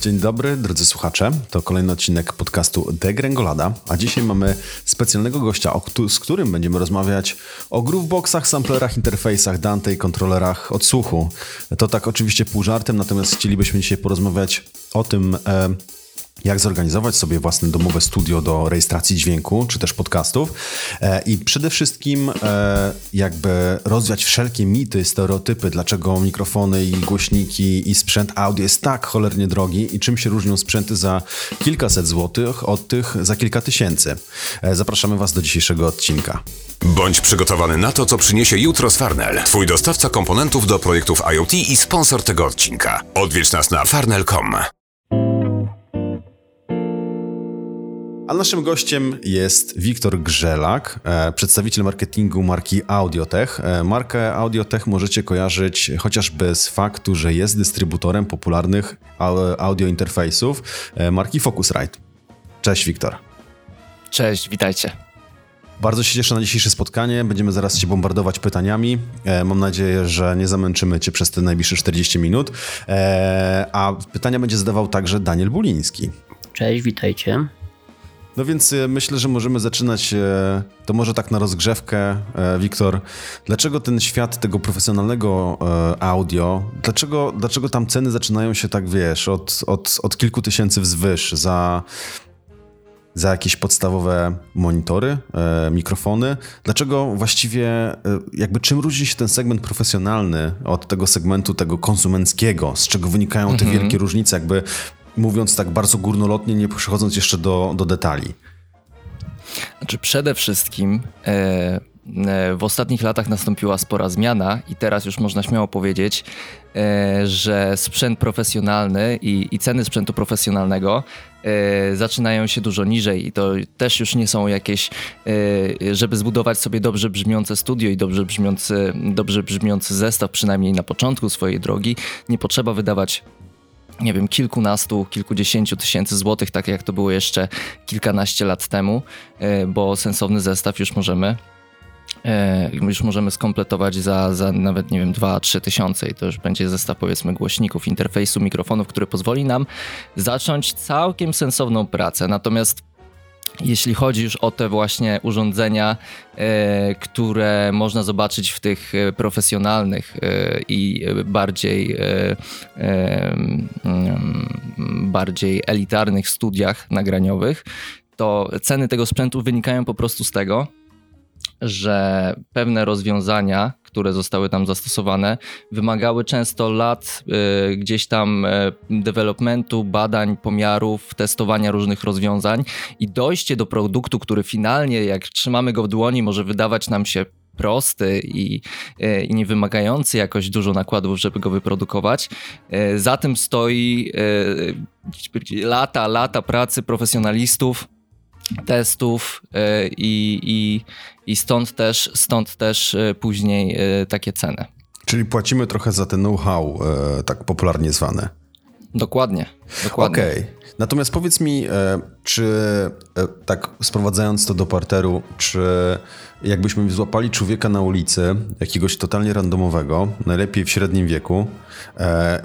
Dzień dobry, drodzy słuchacze. To kolejny odcinek podcastu Degrengolada, a dzisiaj mamy specjalnego gościa, z którym będziemy rozmawiać o grooveboxach, samplerach, interfejsach, Dante i kontrolerach odsłuchu. To tak oczywiście pół żartem, natomiast chcielibyśmy dzisiaj porozmawiać o tym, e, jak zorganizować sobie własne domowe studio do rejestracji dźwięku, czy też podcastów e, i przede wszystkim e, jakby rozwiać wszelkie mity, stereotypy, dlaczego mikrofony i głośniki i sprzęt audio jest tak cholernie drogi i czym się różnią sprzęty za kilkaset złotych od tych za kilka tysięcy. E, zapraszamy Was do dzisiejszego odcinka. Bądź przygotowany na to, co przyniesie jutro z Farnell, Twój dostawca komponentów do projektów IoT i sponsor tego odcinka. Odwiedź nas na farnell.com. A naszym gościem jest Wiktor Grzelak, e, przedstawiciel marketingu marki Audiotech. E, markę Audiotech możecie kojarzyć chociażby z faktu, że jest dystrybutorem popularnych audio interfejsów e, marki Focusrite. Cześć Wiktor. Cześć, witajcie. Bardzo się cieszę na dzisiejsze spotkanie. Będziemy zaraz Cię bombardować pytaniami. Mam nadzieję, że nie zamęczymy Cię przez te najbliższe 40 minut. A pytania będzie zadawał także Daniel Buliński. Cześć, witajcie. No więc e, myślę, że możemy zaczynać e, to może tak na rozgrzewkę, e, Wiktor. Dlaczego ten świat tego profesjonalnego audio, dlaczego, dlaczego tam ceny zaczynają się tak, wiesz, od, od, od kilku tysięcy wzwyż za, za jakieś podstawowe monitory, mikrofony? Dlaczego właściwie, jakby czym różni się ten segment profesjonalny od tego segmentu tego konsumenckiego? Z czego wynikają te mhm. wielkie różnice? Jakby mówiąc tak bardzo górnolotnie, nie przechodząc jeszcze do, do detali? Znaczy przede wszystkim e, e, w ostatnich latach nastąpiła spora zmiana i teraz już można śmiało powiedzieć, e, że sprzęt profesjonalny i, i ceny sprzętu profesjonalnego e, zaczynają się dużo niżej i to też już nie są jakieś, e, żeby zbudować sobie dobrze brzmiące studio i dobrze brzmiący, dobrze brzmiący zestaw, przynajmniej na początku swojej drogi, nie potrzeba wydawać nie wiem, kilkunastu, kilkudziesięciu tysięcy złotych, tak jak to było jeszcze kilkanaście lat temu, e, bo sensowny zestaw już możemy e, już możemy skompletować za, za nawet, nie wiem, 2-3 tysiące i to już będzie zestaw, powiedzmy, głośników, interfejsu, mikrofonów, który pozwoli nam zacząć całkiem sensowną pracę. Natomiast jeśli chodzi już o te właśnie urządzenia, e, które można zobaczyć w tych e, profesjonalnych e, i bardziej, mm, bardziej elitarnych studiach nagraniowych, to ceny tego sprzętu wynikają po prostu z tego, że pewne rozwiązania, które zostały tam zastosowane, wymagały często lat y, gdzieś tam y, developmentu, badań, pomiarów, testowania różnych rozwiązań i dojście do produktu, który finalnie, jak trzymamy go w dłoni, może wydawać nam się prosty i, y, i nie wymagający jakoś dużo nakładów, żeby go wyprodukować. Za tym stoi lata, lata pracy profesjonalistów, testów e, i, i, i stąd, też, stąd też e, później e, takie ceny. Czyli płacimy trochę za ten know-how, tak popularnie zwane. Dokładnie, dokładnie. Okej. Okay. Natomiast powiedz mi, czy tak sprowadzając to do parteru, czy jakbyśmy złapali człowieka na ulicy, jakiegoś totalnie randomowego, najlepiej w średnim wieku,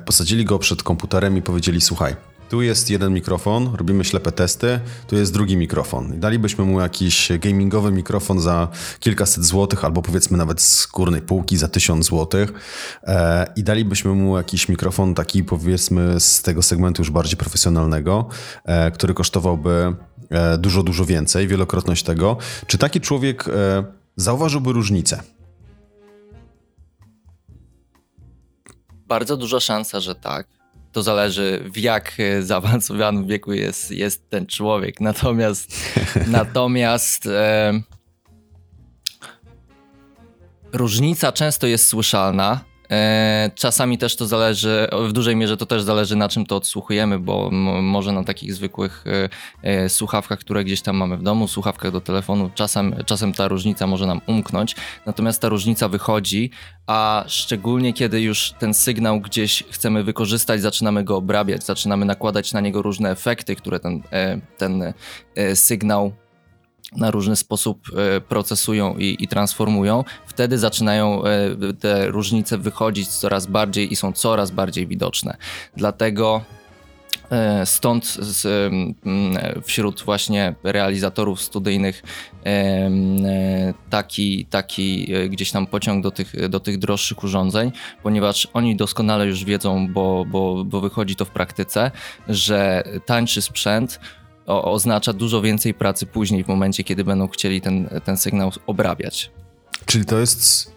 posadzili go przed komputerem i powiedzieli: Słuchaj, tu jest jeden mikrofon, robimy ślepe testy, tu jest drugi mikrofon. Dalibyśmy mu jakiś gamingowy mikrofon za kilkaset złotych, albo powiedzmy nawet z górnej półki za tysiąc złotych. E, I dalibyśmy mu jakiś mikrofon taki powiedzmy z tego segmentu już bardziej profesjonalnego, e, który kosztowałby e, dużo, dużo więcej, wielokrotność tego. Czy taki człowiek zauważyłby różnicę? Bardzo duża szansa, że tak to zależy w jak e, zaawansowanym wieku jest, jest ten człowiek. Natomiast natomiast e, różnica często jest słyszalna. E, czasami też to zależy, w dużej mierze to też zależy na czym to odsłuchujemy, bo może na takich zwykłych e, e, słuchawkach, które gdzieś tam mamy w domu, słuchawkach do telefonu, czasem, czasem ta różnica może nam umknąć, natomiast ta różnica wychodzi, a szczególnie kiedy już ten sygnał gdzieś chcemy wykorzystać, zaczynamy go obrabiać, zaczynamy nakładać na niego różne efekty, które ten, ten sygnał na różny sposób e, procesują i, i, transformują, wtedy zaczynają e, te różnice wychodzić coraz bardziej i są coraz bardziej widoczne. Dlatego E, stąd z, wśród właśnie realizatorów studyjnych taki, taki gdzieś tam pociąg do tych, do tych droższych urządzeń, ponieważ oni doskonale już wiedzą, bo, bo, bo wychodzi to w praktyce, że tańszy sprzęt oznacza dużo więcej pracy później, w momencie, kiedy będą chcieli ten, ten sygnał obrabiać. Czyli to jest.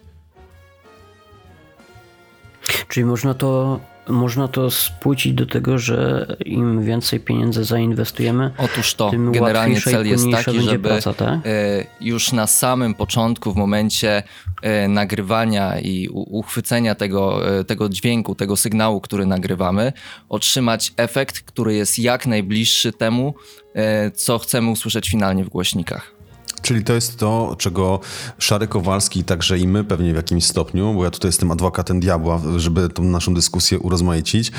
Czyli można to można to spłucić do tego, że im więcej pieniędzy zainwestujemy, Otóż to, generalnie cel jest taki, żeby praca, tak? E, już na samym początku, w momencie e, nagrywania i uchwycenia tego, e, tego dźwięku, tego sygnału, który nagrywamy, otrzymać efekt, który jest jak najbliższy temu, co chcemy usłyszeć finalnie w głośnikach. Czyli to jest to, czego Szary Kowalski, także i my pewnie w jakimś stopniu, bo ja tutaj jestem adwokatem diabła, żeby tą naszą dyskusję urozmaicić,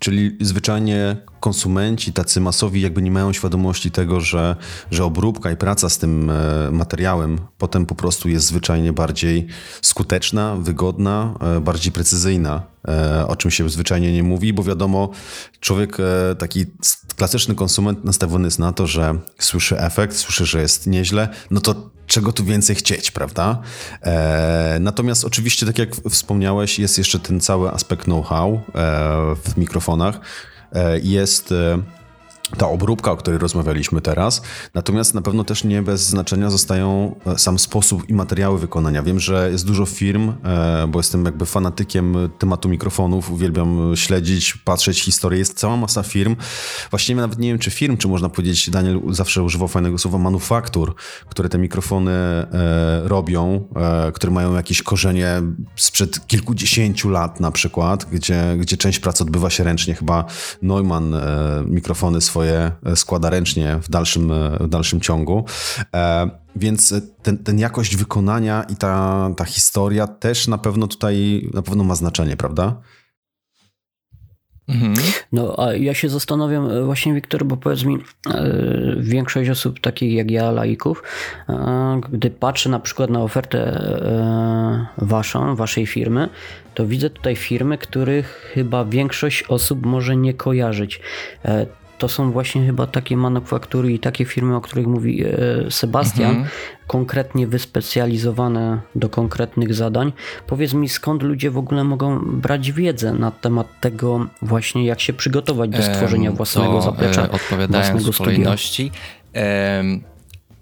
czyli zwyczajnie konsumenci tacy masowi jakby nie mają świadomości tego, że, że obróbka i praca z tym e, materiałem potem po prostu jest zwyczajnie bardziej skuteczna, wygodna, e, bardziej precyzyjna, e, o czym się zwyczajnie nie mówi, bo wiadomo, człowiek, taki klasyczny konsument nastawiony jest na to, że słyszy efekt, słyszy, że jest nieźle, no to czego tu więcej chcieć, prawda? Natomiast oczywiście, tak jak wspomniałeś, jest jeszcze ten cały aspekt know-how w mikrofonach, jest e, ta obróbka, o której rozmawialiśmy teraz. Natomiast na pewno też nie bez znaczenia zostają e, sam sposób i materiały wykonania. Wiem, że jest dużo firm, bo jestem jakby fanatykiem tematu mikrofonów, uwielbiam śledzić, patrzeć historię. Jest cała masa firm. Właściwie nawet nie wiem, czy firm, czy można powiedzieć, Daniel zawsze używał fajnego słowa manufaktur, które te mikrofony robią, które mają jakieś korzenie sprzed kilkudziesięciu lat na przykład, gdzie, gdzie część pracy odbywa się ręcznie. Chyba Neumann mikrofony swoje swoje e, składa ręcznie w dalszym, e, w dalszym ciągu. E, więc ten, ten jakość wykonania i ta, ta historia też na pewno tutaj na pewno ma znaczenie, prawda? Mhm. No, a ja się zastanawiam właśnie, Wiktor, bo powiedz mi, większość osób takich jak ja, laików, gdy patrzę na przykład na ofertę waszą, waszej firmy, to widzę tutaj firmy, których chyba większość osób może nie kojarzyć to są właśnie chyba takie manufaktury i takie firmy, o których mówi e, Sebastian, mhm. konkretnie wyspecjalizowane do konkretnych zadań. Powiedz mi, skąd ludzie w ogóle mogą brać wiedzę na temat tego właśnie, jak się przygotować do stworzenia własnego to, zaplecza, e, odpowiadając własnego w kolejności,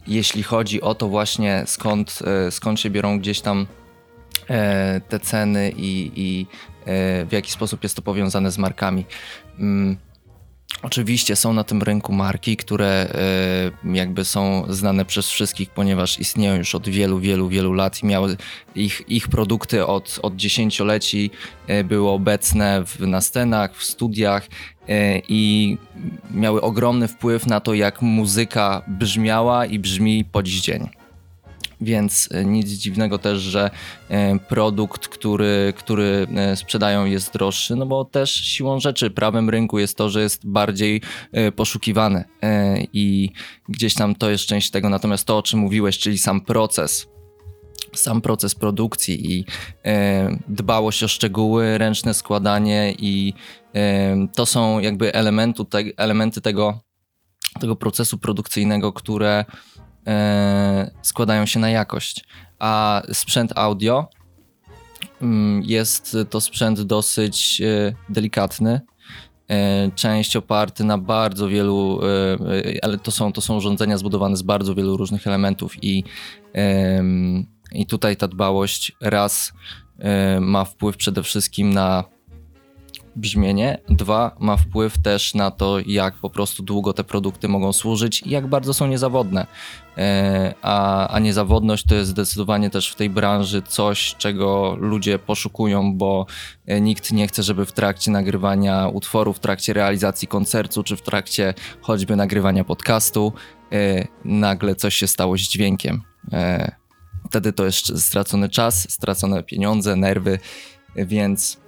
jeśli chodzi o to właśnie, skąd, e, skąd się biorą gdzieś tam te ceny i, i w jaki sposób jest to powiązane z markami. Mm, Oczywiście są na tym rynku marki, które e, jakby są znane przez wszystkich, ponieważ istnieją już od wielu, wielu, wielu lat i miały ich, ich produkty od, od dziesięcioleci e, były obecne w, na scenach, w studiach e, i miały ogromny wpływ na to, jak muzyka brzmiała i brzmi po dziś dzień więc e, nic dziwnego też, że e, produkt, który, który e, sprzedają jest droższy, no bo też siłą rzeczy prawem rynku jest to, że jest bardziej poszukiwany i gdzieś tam to jest część tego, natomiast to o czym mówiłeś, czyli sam proces, sam proces produkcji i dbałość o szczegóły, ręczne składanie i to są jakby elementu te, elementy tego, tego procesu produkcyjnego, które składają się na jakość. A sprzęt audio mm, jest to sprzęt dosyć e, delikatny, e, część oparty na bardzo wielu, ale to są, to są urządzenia zbudowane z bardzo wielu różnych elementów i, i tutaj ta dbałość raz ma wpływ przede wszystkim na brzmienie. Dwa, ma wpływ też na to, jak po prostu długo te produkty mogą służyć i jak bardzo są niezawodne. E, a, a niezawodność to jest zdecydowanie też w tej branży coś, czego ludzie poszukują, bo e, nikt nie chce, żeby w trakcie nagrywania utworu, w trakcie realizacji koncertu, czy w trakcie choćby nagrywania podcastu, e, nagle coś się stało z dźwiękiem. Wtedy to jest stracony czas, stracone pieniądze, nerwy, więc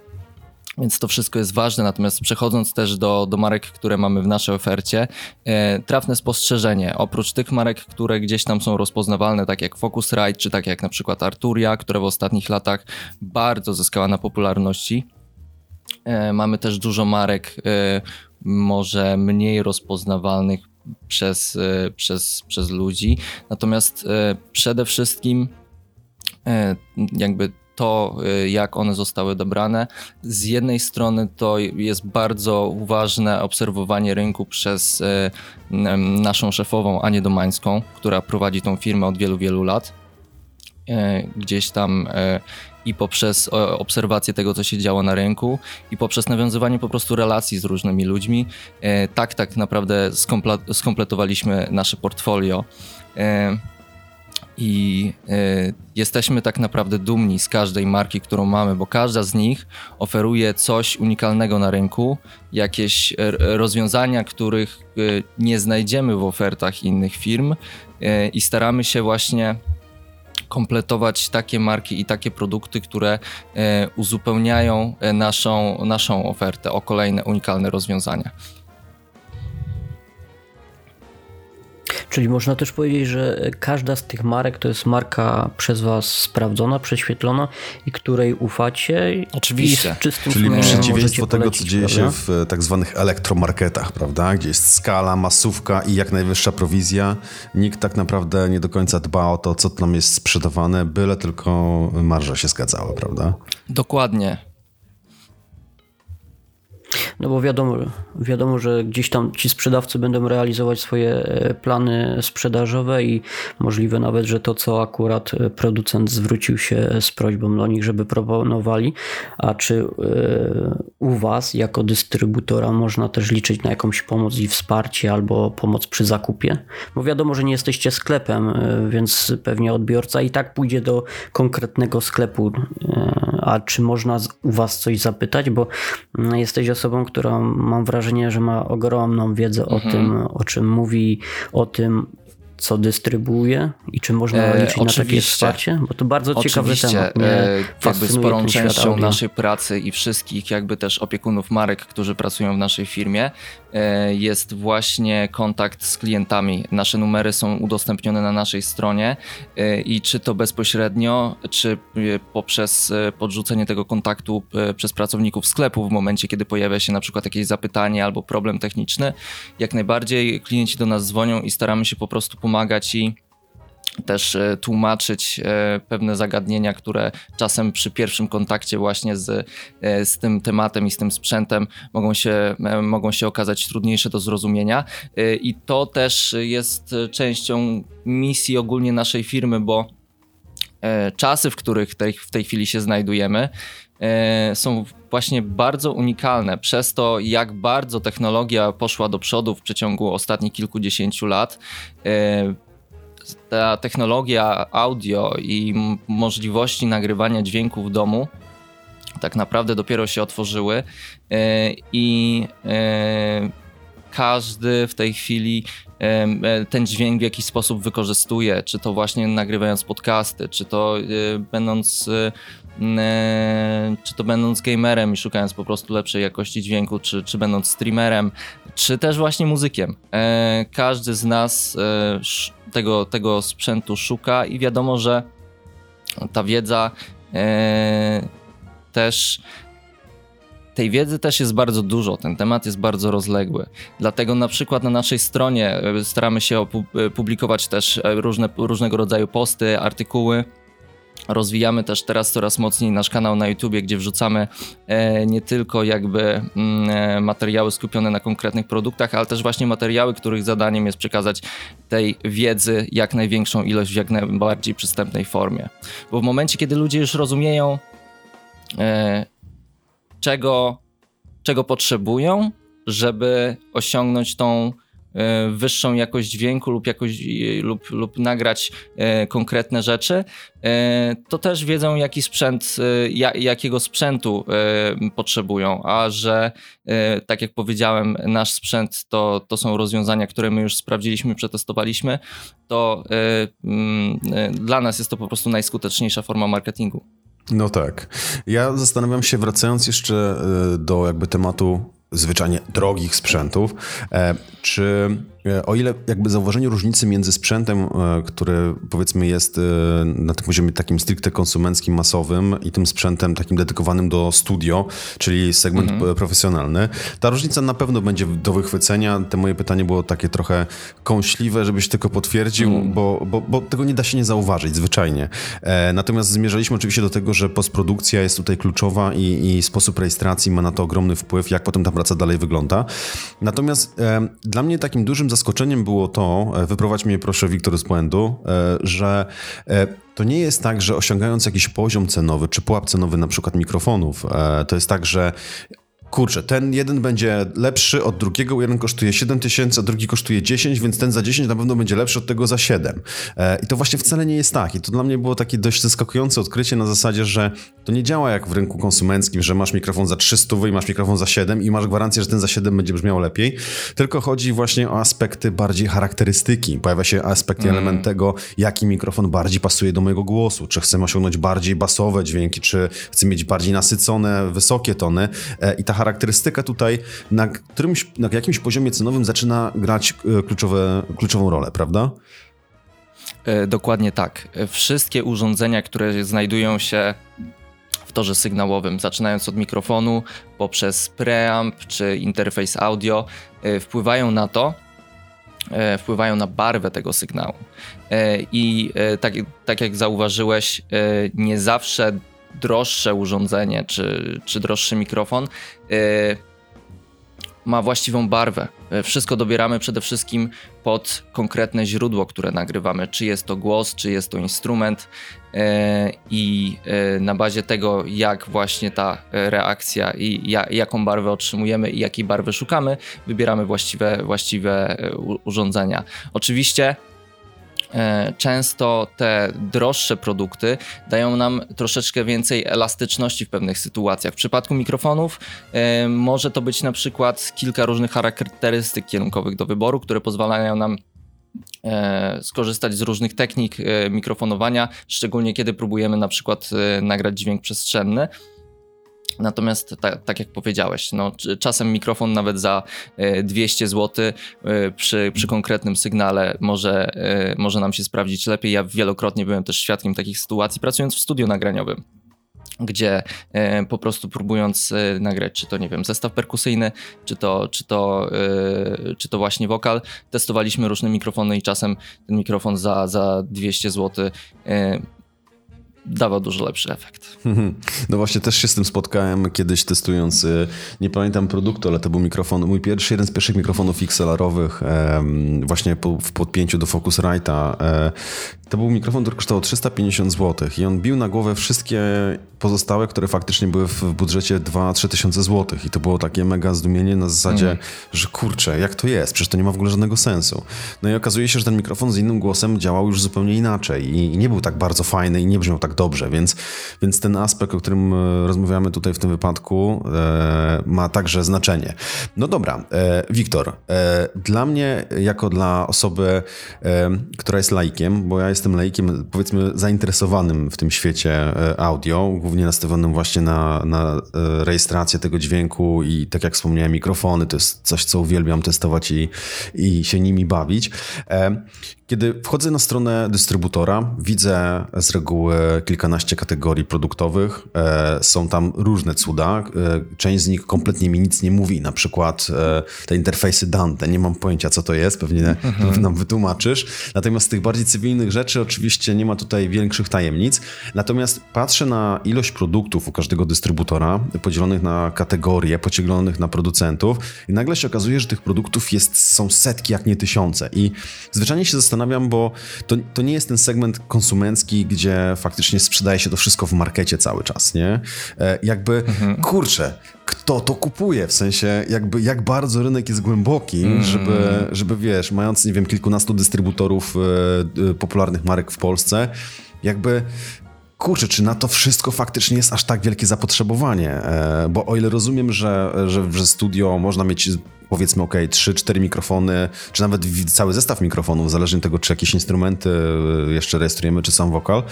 więc to wszystko jest ważne. Natomiast przechodząc też do, do marek, które mamy w naszej ofercie, e, trafne spostrzeżenie. Oprócz tych marek, które gdzieś tam są rozpoznawalne, tak jak Focusrite, czy tak jak na przykład Arturia, która w ostatnich latach bardzo zyskała na popularności, e, mamy też dużo marek, e, może mniej rozpoznawalnych przez, przez, przez ludzi. Natomiast przede wszystkim jakby to, jak one zostały dobrane. Z jednej strony to jest bardzo ważne obserwowanie rynku przez naszą szefową Anię Domańską, która prowadzi tą firmę od wielu, wielu lat. Gdzieś tam i poprzez obserwację tego, co się działo na rynku i poprzez nawiązywanie po prostu relacji z różnymi ludźmi. Tak, tak naprawdę skompletowaliśmy nasze portfolio. E, I e, jesteśmy tak naprawdę dumni z każdej marki, którą mamy, bo każda z nich oferuje coś unikalnego na rynku, jakieś rozwiązania, których nie znajdziemy w ofertach innych firm i staramy się właśnie kompletować takie marki i takie produkty, które e, uzupełniają e, naszą, naszą ofertę o kolejne unikalne rozwiązania. Czyli można też powiedzieć, że każda z tych marek to jest marka przez Was sprawdzona, prześwietlona i której ufacie. Oczywiście. Czyli przeciwieństwo tego, co dzieje prawda? się w e, tak zwanych elektromarketach, prawda? Gdzie jest skala, masówka i jak najwyższa prowizja. Nikt tak naprawdę nie do końca dba o to, co tam jest sprzedawane, byle tylko marża się zgadzała, prawda? Dokładnie. No bo wiadomo, wiadomo, że gdzieś tam ci sprzedawcy będą realizować swoje e, plany sprzedażowe i możliwe nawet, że to, co akurat e, producent zwrócił się z prośbą do nich, żeby proponowali, a czy e, u Was jako dystrybutora można też liczyć na jakąś pomoc i wsparcie albo pomoc przy zakupie? Bo wiadomo, że nie jesteście sklepem, więc pewnie odbiorca i tak pójdzie do konkretnego sklepu. A czy można u Was coś zapytać? Bo mm, jesteś osobą, która mam wrażenie, że ma ogromną wiedzę mhm. o tym, o czym mówi, o tym, co dystrybuuje i czy można e, liczyć na takie wsparcie? Bo to bardzo ciekawy temat. Mnie e, jakby sporą częścią naszej pracy i wszystkich jakby też opiekunów marek, którzy pracują w naszej firmie jest właśnie kontakt z klientami. Nasze numery są udostępnione na naszej stronie e, i czy to bezpośrednio, czy e, poprzez e, podrzucenie tego kontaktu przez pracowników sklepu w momencie, kiedy pojawia się na przykład jakieś zapytanie albo problem techniczny, jak najbardziej klienci do nas dzwonią i staramy się po prostu pomagać i też e, tłumaczyć e, pewne zagadnienia, które czasem przy pierwszym kontakcie właśnie z, e, z tym tematem i z tym sprzętem mogą się, mogą się okazać trudniejsze do zrozumienia. I to też jest częścią misji ogólnie naszej firmy, bo czasy, w których tej, w tej chwili się znajdujemy, są właśnie bardzo unikalne przez to, jak bardzo technologia poszła do przodu w przeciągu ostatnich kilkudziesięciu lat. Ta technologia audio i możliwości nagrywania dźwięku w domu tak naprawdę dopiero się otworzyły i każdy w tej chwili ten dźwięk w jakiś sposób wykorzystuje, czy to właśnie nagrywając podcasty, czy to będąc E, czy to będąc gamerem i szukając po prostu lepszej jakości dźwięku, czy, czy będąc streamerem, czy też właśnie muzykiem. E, każdy z nas e, tego, tego sprzętu szuka i wiadomo, że ta wiedza też tej wiedzy też jest bardzo dużo, ten temat jest bardzo rozległy. Dlatego na przykład na naszej stronie staramy się publikować też różne, różnego rodzaju posty, artykuły, Rozwijamy też teraz coraz mocniej nasz kanał na YouTubie, gdzie wrzucamy e, nie tylko jakby mm, e, materiały skupione na konkretnych produktach, ale też właśnie materiały, których zadaniem jest przekazać tej wiedzy jak największą ilość w jak najbardziej przystępnej formie. Bo w momencie, kiedy ludzie już rozumieją, e, czego, czego potrzebują, żeby osiągnąć tą wyższą jakość dźwięku lub, jakość, e, lub, lub nagrać e, konkretne rzeczy, to też wiedzą, jaki sprzęt, jakiego sprzętu potrzebują, a że tak jak powiedziałem, nasz sprzęt to, to są rozwiązania, które my już sprawdziliśmy, przetestowaliśmy, to mm, dla nas jest to po prostu najskuteczniejsza forma marketingu. No tak. Ja zastanawiam się, wracając jeszcze do jakby tematu zwyczajnie drogich sprzętów. E, czy o ile jakby zauważenie różnicy między sprzętem, e, który powiedzmy jest na tym poziomie takim stricte konsumenckim, masowym i tym sprzętem takim dedykowanym do studio, czyli segment mhm. profesjonalny, ta różnica na pewno będzie do wychwycenia. Te moje pytanie było takie trochę kąśliwe, żebyś tylko potwierdził, mhm. bo, bo, bo tego nie da się nie zauważyć zwyczajnie. Natomiast zmierzaliśmy oczywiście do tego, że postprodukcja jest tutaj kluczowa i, i sposób rejestracji ma na to ogromny wpływ, jak potem ta praca dalej wygląda. Natomiast e, dla mnie takim dużym zaskoczeniem było to, e, wyprowadź mnie proszę Wiktor z błędu, e, że e, to nie jest tak, że osiągając jakiś poziom cenowy, czy pułap cenowy na przykład mikrofonów, to jest tak, że kurczę, ten jeden będzie lepszy od drugiego, jeden kosztuje 7 tysięcy, a drugi kosztuje 10, więc ten za 10 na pewno będzie lepszy od tego za 7. E, I to właśnie wcale nie jest tak. I to dla mnie było takie dość zaskakujące odkrycie na zasadzie, że to nie działa jak w rynku konsumenckim, że masz mikrofon za 300 i masz mikrofon za 7 i masz gwarancję, że ten za 7 będzie brzmiał lepiej, tylko chodzi właśnie o aspekty bardziej charakterystyki. Pojawia się aspekt mm. element tego, jaki mikrofon bardziej pasuje do mojego głosu, czy chcę osiągnąć bardziej basowe dźwięki, czy chcę mieć bardziej nasycone, wysokie tony e, i ta charakterystyka tutaj na, którymś, na jakimś poziomie cenowym zaczyna grać e, kluczowe, kluczową rolę, prawda? E, dokładnie tak. Wszystkie urządzenia, które znajdują się w torze sygnałowym, zaczynając od mikrofonu, poprzez preamp czy interfejs audio, e, wpływają na to, wpływają na barwę tego sygnału. I tak, tak jak zauważyłeś, nie zawsze droższe urządzenie czy, czy droższy mikrofon yy, ma właściwą barwę. E, wszystko dobieramy przede wszystkim pod konkretne źródło, które nagrywamy. Czy jest to głos, czy jest to instrument, yy, i na bazie tego, jak właśnie ta reakcja i ja, jaką barwę otrzymujemy i jakiej barwy szukamy, wybieramy właściwe, właściwe urządzenia. Oczywiście często te droższe produkty dają nam troszeczkę więcej elastyczności w pewnych sytuacjach. W przypadku mikrofonów e, może to być na przykład kilka różnych charakterystyk kierunkowych do wyboru, które pozwalają nam e, skorzystać z różnych technik mikrofonowania, szczególnie kiedy próbujemy na przykład nagrać dźwięk przestrzenny. Natomiast ta, tak jak powiedziałeś, no, czasem mikrofon nawet za 200 zł przy, przy konkretnym sygnale może, e, może nam się sprawdzić lepiej. Ja wielokrotnie byłem też świadkiem takich sytuacji pracując w studiu nagraniowym gdzie e, po prostu próbując e, nagrać, czy to nie wiem, zestaw perkusyjny, czy to, czy to, e, czy to właśnie wokal, testowaliśmy różne mikrofony i czasem ten mikrofon za, za 200 zł e, dawał dużo lepszy efekt. No właśnie też się z tym spotkałem kiedyś testując, y, nie pamiętam produktu, ale to był mikrofon, mój pierwszy, jeden z pierwszych mikrofonów XLR-owych właśnie w podpięciu do Focusrite'a. E, to był mikrofon, który kosztował 350 zł i on bił na głowę wszystkie pozostałe, które faktycznie były w budżecie 2-3 tysiące złotych i to było takie mega zdumienie na zasadzie, mm. że kurczę, jak to jest? Przecież to nie ma w ogóle żadnego sensu. No i okazuje się, że ten mikrofon z innym głosem działał już zupełnie inaczej i nie był tak bardzo fajny i nie brzmiał tak dobrze, więc, więc ten aspekt, o którym e, rozmawiamy tutaj w tym wypadku, e, ma także znaczenie. No dobra, e, Wiktor, dla mnie, jako dla osoby, która jest laikiem, bo ja jestem laikiem, powiedzmy, zainteresowanym w tym świecie audio, głównie nastawionym właśnie na, na rejestrację tego dźwięku i tak jak wspomniałem, mikrofony, to jest coś, co uwielbiam testować i, i się nimi bawić. Kiedy wchodzę na stronę dystrybutora, widzę z reguły kilkanaście kategorii produktowych. E, są tam różne cuda. E, część z nich kompletnie mi nic nie mówi. Na przykład e, te interfejsy Dante. Nie mam pojęcia, co to jest. Pewnie mhm. nam wytłumaczysz. Natomiast z tych bardziej cywilnych rzeczy oczywiście nie ma tutaj większych tajemnic. Natomiast patrzę na ilość produktów u każdego dystrybutora, podzielonych na kategorie, podzielonych na producentów i nagle się okazuje, że tych produktów jest, są setki, jak nie tysiące. I zwyczajnie się zastanawiam, zastanawiam, bo to, to nie jest ten segment konsumencki, gdzie faktycznie sprzedaje się to wszystko w markecie cały czas, nie? E, jakby, mhm. kurczę, kto to kupuje, w sensie jakby jak bardzo rynek jest głęboki, mm. żeby, żeby wiesz, mając, nie wiem, kilkunastu dystrybutorów e, popularnych marek w Polsce, jakby kurczę, czy na to wszystko faktycznie jest aż tak wielkie zapotrzebowanie? E, bo o ile rozumiem, że, że, że studio można mieć powiedzmy ok, 3-4 mikrofony, czy nawet cały zestaw mikrofonów, zależnie od tego, czy jakieś instrumenty e, jeszcze rejestrujemy, czy sam wokal,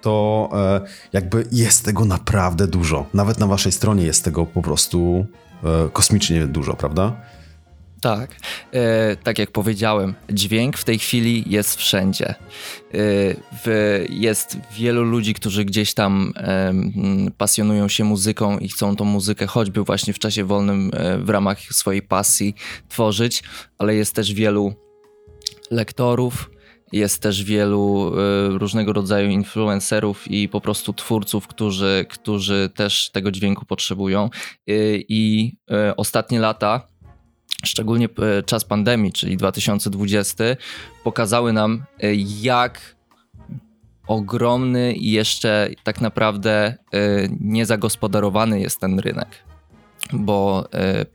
to e, jakby jest tego naprawdę dużo. Nawet na waszej stronie jest tego po prostu kosmicznie dużo, prawda? Tak, e, tak jak powiedziałem, dźwięk w tej chwili jest wszędzie. E, w, jest wielu ludzi, którzy gdzieś tam e, pasjonują się muzyką i chcą tą muzykę choćby właśnie w czasie wolnym e, w ramach swojej pasji tworzyć, ale jest też wielu lektorów, jest też wielu y, różnego rodzaju influencerów i po prostu twórców, którzy, którzy też tego dźwięku potrzebują. Y, I y, ostatnie lata, szczególnie czas pandemii, czyli 2020, pokazały nam, jak ogromny i jeszcze tak naprawdę niezagospodarowany jest ten rynek bo e,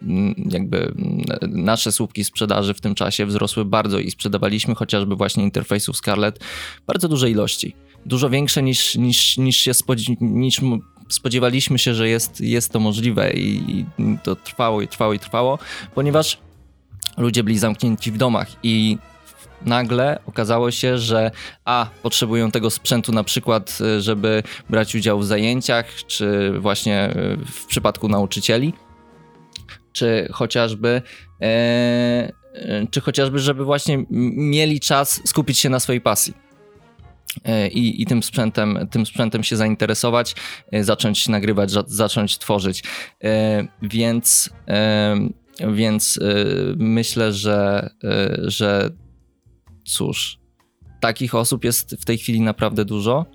jakby nasze słupki sprzedaży w tym czasie wzrosły bardzo i sprzedawaliśmy chociażby właśnie interfejsów Scarlett bardzo duże ilości. Dużo większe niż, niż, niż się niż spodziewaliśmy się, że jest, jest to możliwe i, i to trwało i trwało i trwało, ponieważ ludzie byli zamknięci w domach i nagle okazało się, że a, potrzebują tego sprzętu na przykład, y, żeby brać udział w zajęciach, czy właśnie y, w przypadku nauczycieli, czy chociażby e, e, czy chociażby, żeby właśnie mieli czas skupić się na swojej pasji. E, I, i, tym, sprzętem, tym sprzętem się zainteresować, zacząć nagrywać, zacząć tworzyć. Więc, więc myślę, że, że cóż, takich osób jest w tej chwili naprawdę dużo.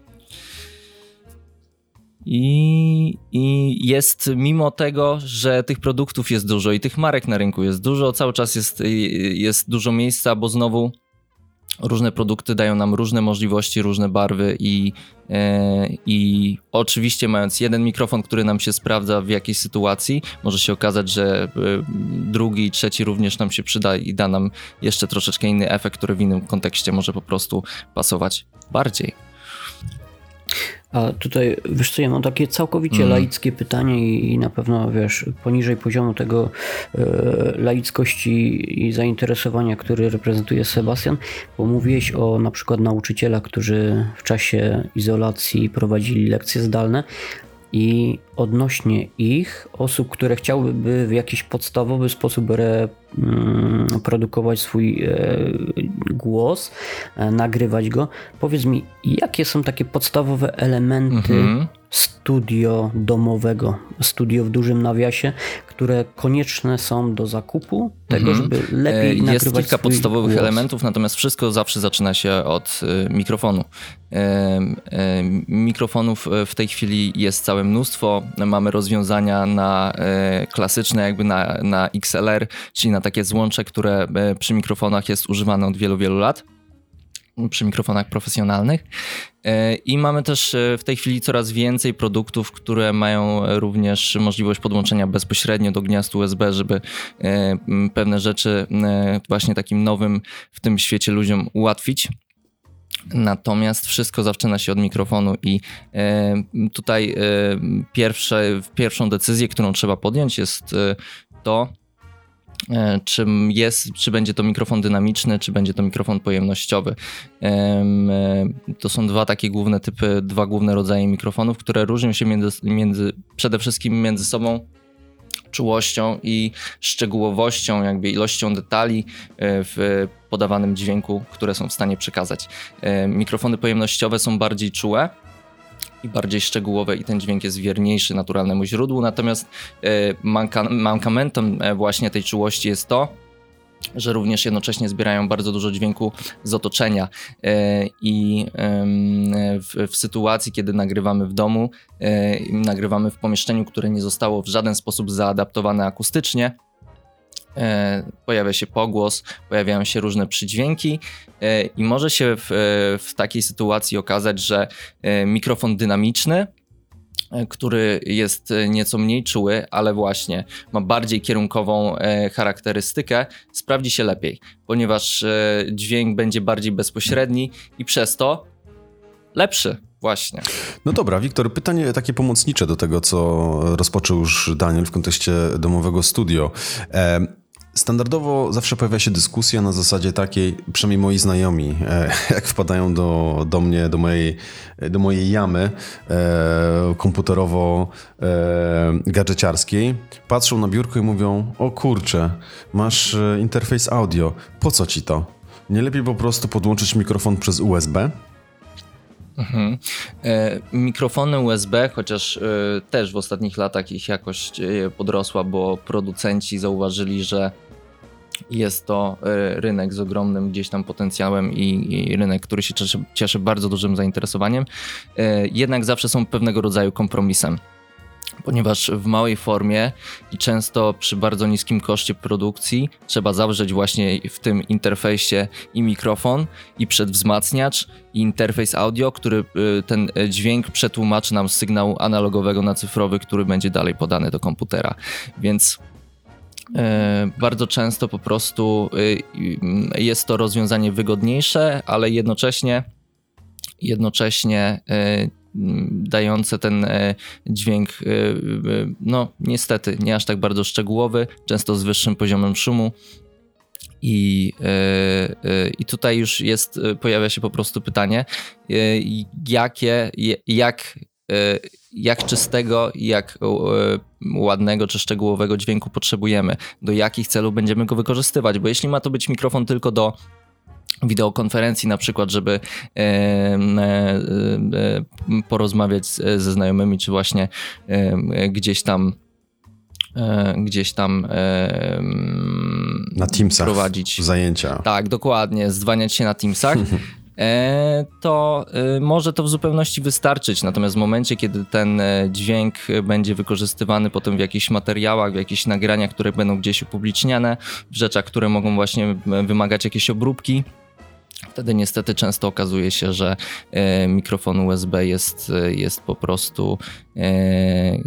I, I jest mimo tego, że tych produktów jest dużo i tych marek na rynku jest dużo, cały czas jest, jest dużo miejsca, bo znowu różne produkty dają nam różne możliwości, różne barwy i, e, i oczywiście mając jeden mikrofon, który nam się sprawdza w jakiejś sytuacji, może się okazać, że e, drugi, trzeci również nam się przyda i da nam jeszcze troszeczkę inny efekt, który w innym kontekście może po prostu pasować bardziej. A tutaj, wiesz co, ja mam takie całkowicie mm. laickie pytanie i, i, na pewno, wiesz, poniżej poziomu tego e, laickości i zainteresowania, który reprezentuje Sebastian, bo mówiłeś o na przykład nauczycielach, którzy w czasie izolacji prowadzili lekcje zdalne, i odnośnie ich, osób, które chciałyby w jakiś podstawowy sposób mm, swój e, głos, e, nagrywać go, powiedz mi, jakie są takie podstawowe elementy mhm. studio domowego, studio w dużym nawiasie, które konieczne są do zakupu tego, mhm. żeby lepiej e, nagrywać Jest kilka podstawowych głos. elementów, natomiast wszystko zawsze zaczyna się od mikrofonu. Mikrofonów w tej chwili jest całe mnóstwo. Mamy rozwiązania na e, klasyczne, jakby na, na XLR, czyli na takie złącze, które e, przy mikrofonach jest używane od wielu, wielu lat przy mikrofonach profesjonalnych. E, I mamy też w tej chwili coraz więcej produktów, które mają również możliwość podłączenia bezpośrednio do gniazd USB, żeby pewne rzeczy właśnie takim nowym w tym świecie ludziom ułatwić. Natomiast wszystko zaczyna się od mikrofonu i e, tutaj e, pierwsze, pierwszą decyzję, którą trzeba podjąć jest e, to, czym jest, czy będzie to mikrofon dynamiczny, czy będzie to mikrofon pojemnościowy. To są dwa takie główne typy, dwa główne rodzaje mikrofonów, które różnią się między, między przede wszystkim między sobą czułością i szczegółowością, jakby ilością detali w podawanym dźwięku, które są w stanie przekazać. E, mikrofony pojemnościowe są bardziej czułe i bardziej szczegółowe i ten dźwięk jest wierniejszy naturalnemu źródłu, natomiast e, mankamentem e, właśnie tej czułości jest to, że również jednocześnie zbierają bardzo dużo dźwięku z otoczenia. I w, w, sytuacji, kiedy nagrywamy w domu, nagrywamy w pomieszczeniu, które nie zostało w żaden sposób zaadaptowane akustycznie, E, pojawia się pogłos, pojawiają się różne przydźwięki e, i może się w, w takiej sytuacji okazać, że e, mikrofon dynamiczny, który jest nieco mniej czuły, ale właśnie ma bardziej kierunkową charakterystykę, sprawdzi się lepiej, ponieważ dźwięk będzie bardziej bezpośredni i przez to lepszy. Właśnie. No dobra, Wiktor, pytanie takie pomocnicze do tego, co rozpoczął już Daniel w kontekście domowego studio. Standardowo zawsze pojawia się dyskusja na zasadzie takiej, przynajmniej moi znajomi, e, jak wpadają do, do mnie, do mojej, do mojej jamy e, komputerowo-gadżeciarskiej, patrzą na biurko i mówią, o kurczę, masz e, interfejs audio, po co ci to? Nie lepiej po prostu podłączyć mikrofon przez USB? Mhm. E, mikrofony USB, chociaż e, też w ostatnich latach ich jakość e, podrosła, bo producenci zauważyli, że jest to e, rynek z ogromnym gdzieś tam potencjałem i, i rynek, który się cieszy, cieszy bardzo dużym zainteresowaniem, e, jednak zawsze są pewnego rodzaju kompromisem ponieważ w małej formie i często przy bardzo niskim koszcie produkcji trzeba zawrzeć właśnie w tym interfejsie i mikrofon, i przedwzmacniacz, i interfejs audio, który y, ten dźwięk przetłumaczy nam z sygnału analogowego na cyfrowy, który będzie dalej podany do komputera. Więc bardzo często po prostu y, jest to rozwiązanie wygodniejsze, ale jednocześnie jednocześnie dające ten e, dźwięk, e, e, no niestety, nie aż tak bardzo szczegółowy, często z wyższym poziomem szumu. I, I tutaj już jest, pojawia się po prostu pytanie, jakie, jak, jak czystego, jak ładnego czy szczegółowego dźwięku potrzebujemy, do jakich celów będziemy go wykorzystywać, bo jeśli ma to być mikrofon tylko do wideokonferencji na przykład, żeby e, e, e, porozmawiać ze znajomymi, czy właśnie gdzieś tam gdzieś tam na Teamsach prowadzić zajęcia. Tak, dokładnie, zdwaniać się na Teamsach. to może to w zupełności wystarczyć. Natomiast w momencie, kiedy ten dźwięk będzie wykorzystywany potem w jakichś materiałach, w jakichś nagraniach, które będą gdzieś upubliczniane, w rzeczach, które mogą właśnie wymagać jakiejś obróbki, Wtedy niestety często okazuje się, że e, mikrofon USB jest, jest po prostu e,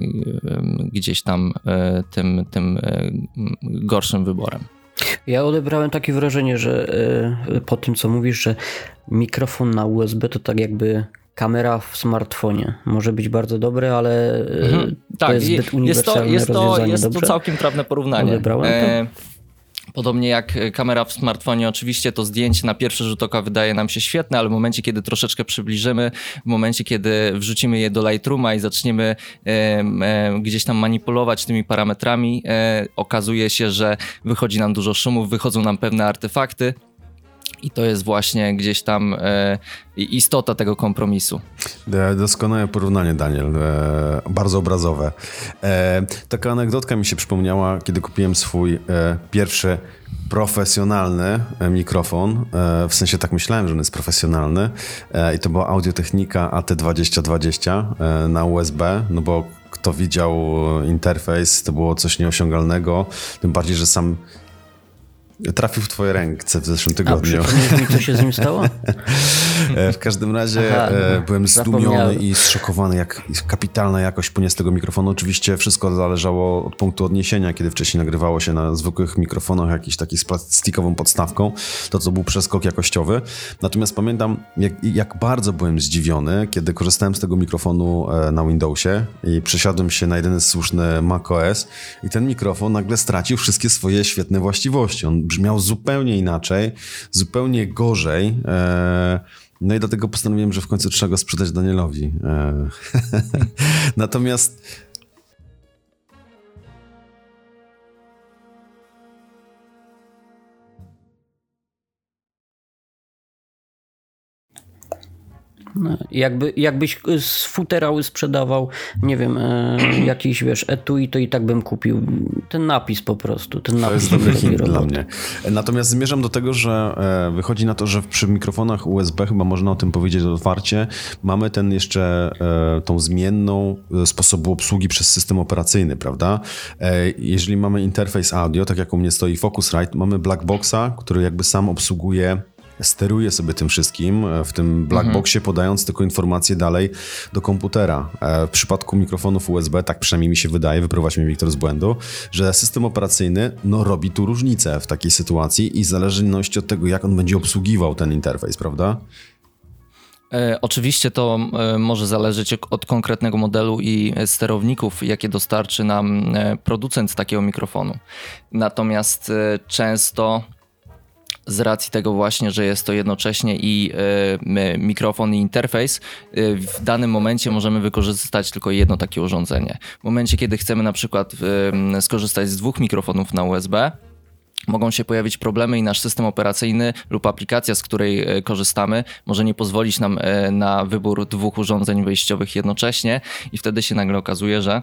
gdzieś tam e, tym, tym gorszym wyborem. Ja odebrałem takie wrażenie, że po tym co mówisz, że mikrofon na USB to tak jakby kamera w smartfonie. Może być bardzo dobre, ale mhm. to tak, jest zbyt uniwersalne jest to, jest rozwiązanie. To, jest to całkiem trawne porównanie. Odebrałem to? Podobnie jak kamera w smartfonie, oczywiście to zdjęcie na pierwszy rzut oka wydaje nam się świetne, ale w momencie, kiedy troszeczkę przybliżymy, w momencie, kiedy wrzucimy je do Lightrooma i zaczniemy e, e, gdzieś tam manipulować tymi parametrami, e, okazuje się, że wychodzi nam dużo szumów, wychodzą nam pewne artefakty, i to jest właśnie gdzieś tam e, istota tego kompromisu. E, doskonałe porównanie, Daniel. E, bardzo obrazowe. Taka anegdotka mi się przypomniała, kiedy kupiłem swój pierwszy profesjonalny mikrofon. w sensie tak myślałem, że on jest profesjonalny. I to była Audiotechnika AT2020 na USB, no bo kto widział interfejs, to było coś nieosiągalnego. Tym bardziej, że sam Trafił w twoje ręce w zeszłym tygodniu. A mi, co się z nim stało? E, w każdym razie Aha, e, byłem zdumiony i zszokowany, jak kapitalna jakość płynie z tego mikrofonu. Oczywiście wszystko zależało od punktu odniesienia, kiedy wcześniej nagrywało się na zwykłych mikrofonach jakiś taki z plastikową podstawką. To, co był przeskok jakościowy. Natomiast pamiętam, jak, jak bardzo byłem zdziwiony, kiedy korzystałem z tego mikrofonu e, na Windowsie i przesiadłem się na jedyny słuszny macOS i ten mikrofon nagle stracił wszystkie swoje świetne właściwości. On brzmiał zupełnie inaczej, zupełnie gorzej. E, no i dlatego postanowiłem, że w końcu trzeba go sprzedać Danielowi. E, natomiast jakby, jakbyś z futerały sprzedawał, nie wiem, e, jakiś, wiesz, etui, to i tak bym kupił. Ten napis po prostu, ten napis. To jest dobry hint dla mnie. Natomiast zmierzam do tego, że e, wychodzi na to, że przy mikrofonach USB, chyba można o tym powiedzieć otwarcie, mamy ten jeszcze, e, tą zmienną e, sposobu obsługi przez system operacyjny, prawda? E, jeżeli mamy interfejs audio, tak jak u mnie stoi Focusrite, mamy Blackboxa, który jakby sam obsługuje steruje sobie tym wszystkim e, w tym blackboxie, mhm. podając tylko informacje dalej do komputera. E, w przypadku mikrofonów USB, tak przynajmniej mi się wydaje, wyprowadź mnie Wiktor z błędu, że system operacyjny no, robi tu różnicę w takiej sytuacji i w zależności od tego, jak on będzie obsługiwał ten interfejs, prawda? E, oczywiście to może zależeć od konkretnego modelu i sterowników, jakie dostarczy nam producent takiego mikrofonu. Natomiast często z racji tego właśnie, że jest to jednocześnie i mikrofon i interfejs, w danym momencie możemy wykorzystać tylko jedno takie urządzenie. W momencie, kiedy chcemy na przykład skorzystać z dwóch mikrofonów na USB, mogą się pojawić problemy i nasz system operacyjny lub aplikacja, z której korzystamy, może nie pozwolić nam na wybór dwóch urządzeń wyjściowych jednocześnie i wtedy się nagle okazuje, że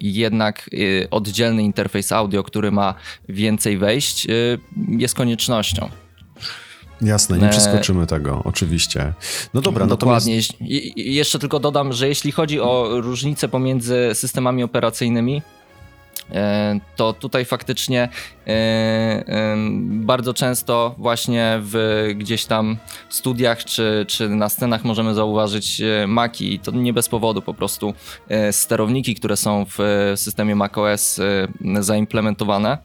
jednak oddzielny interfejs audio, który ma więcej wejść, jest koniecznością. Jasne, nie przeskoczymy tego, oczywiście. No dobra, Dokładnie. Natomiast... jeszcze tylko dodam, że jeśli chodzi o różnice pomiędzy systemami operacyjnymi, E, to tutaj faktycznie e, bardzo często właśnie w gdzieś tam studiach czy, czy na scenach możemy zauważyć e, Maki i to nie bez powodu po prostu sterowniki, które są w systemie macOS zaimplementowane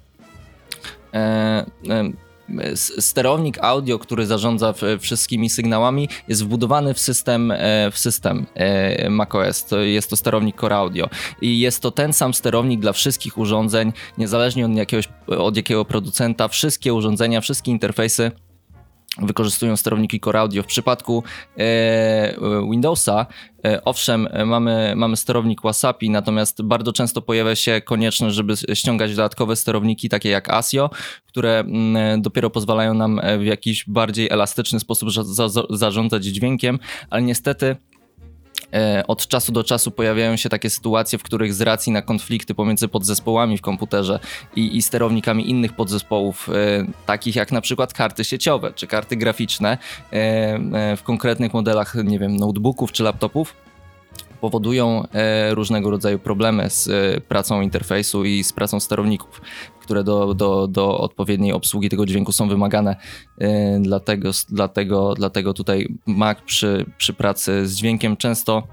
sterownik audio, który zarządza wszystkimi sygnałami, jest wbudowany w system, e, w system e, macOS. To jest to sterownik Core Audio. I jest to ten sam sterownik dla wszystkich urządzeń, niezależnie od, jakiegoś, od jakiego producenta. Wszystkie urządzenia, wszystkie interfejsy wykorzystują sterowniki Core Audio. W przypadku e, Windowsa, e, owszem, mamy, mamy sterownik Wasapi, natomiast bardzo często pojawia się konieczność, żeby ściągać dodatkowe sterowniki, takie jak ASIO, które m, mm, dopiero pozwalają nam w jakiś bardziej elastyczny sposób za, za, zarządzać dźwiękiem, ale niestety E, od czasu do czasu pojawiają się takie sytuacje, w których z racji na konflikty pomiędzy podzespołami w komputerze i, i sterownikami innych podzespołów, e, takich jak na przykład karty sieciowe czy karty graficzne e, w konkretnych modelach, nie wiem, notebooków czy laptopów, powodują różnego rodzaju problemy z pracą interfejsu i z pracą sterowników które do, do, do odpowiedniej obsługi tego dźwięku są wymagane. Y, dlatego, dlatego, dlatego tutaj Mac przy, przy pracy z dźwiękiem często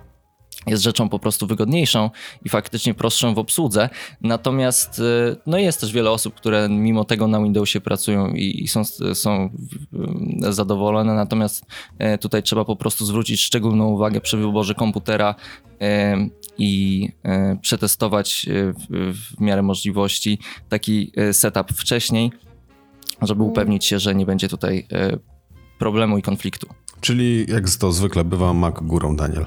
jest rzeczą po prostu wygodniejszą i faktycznie prostszą w obsłudze. Natomiast y, no jest też wiele osób, które mimo tego na Windowsie pracują i, są, są zadowolone. Natomiast y, tutaj trzeba po prostu zwrócić szczególną uwagę przy wyborze komputera i przetestować w, miarę możliwości taki setup wcześniej, żeby upewnić się, że nie będzie tutaj problemu i konfliktu. Czyli jak to zwykle bywa, mak górą, Daniel.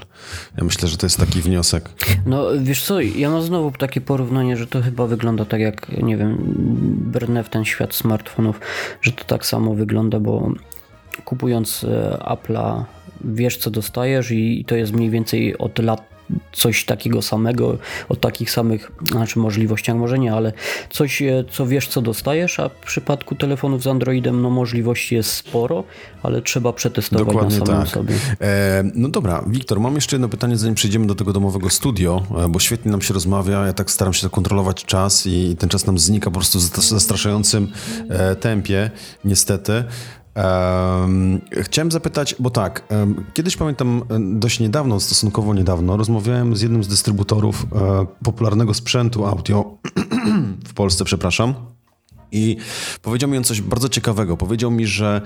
Ja myślę, że to jest taki wniosek. No wiesz co, ja mam znowu takie porównanie, że to chyba wygląda tak jak, nie wiem, brnę w ten świat smartfonów, że to tak samo wygląda, bo kupując Apple'a wiesz co dostajesz i to jest mniej więcej od lat coś takiego samego, o takich samych, znaczy możliwościach może nie, ale coś, e, co wiesz, co dostajesz, a w przypadku telefonów z Androidem, no możliwości jest sporo, ale trzeba przetestować Dokładnie na samym tak. sobie. E, no dobra, Wiktor, mam jeszcze jedno pytanie, zanim przejdziemy do tego domowego studio, e, bo świetnie nam się rozmawia, ja tak staram się kontrolować czas i ten czas nam znika po prostu w zastraszającym e, tempie, niestety. Chciałem zapytać, bo tak, kiedyś pamiętam dość niedawno, stosunkowo niedawno, rozmawiałem z jednym z dystrybutorów e, popularnego sprzętu audio w Polsce, przepraszam. I powiedział mi on coś bardzo ciekawego. Powiedział mi, że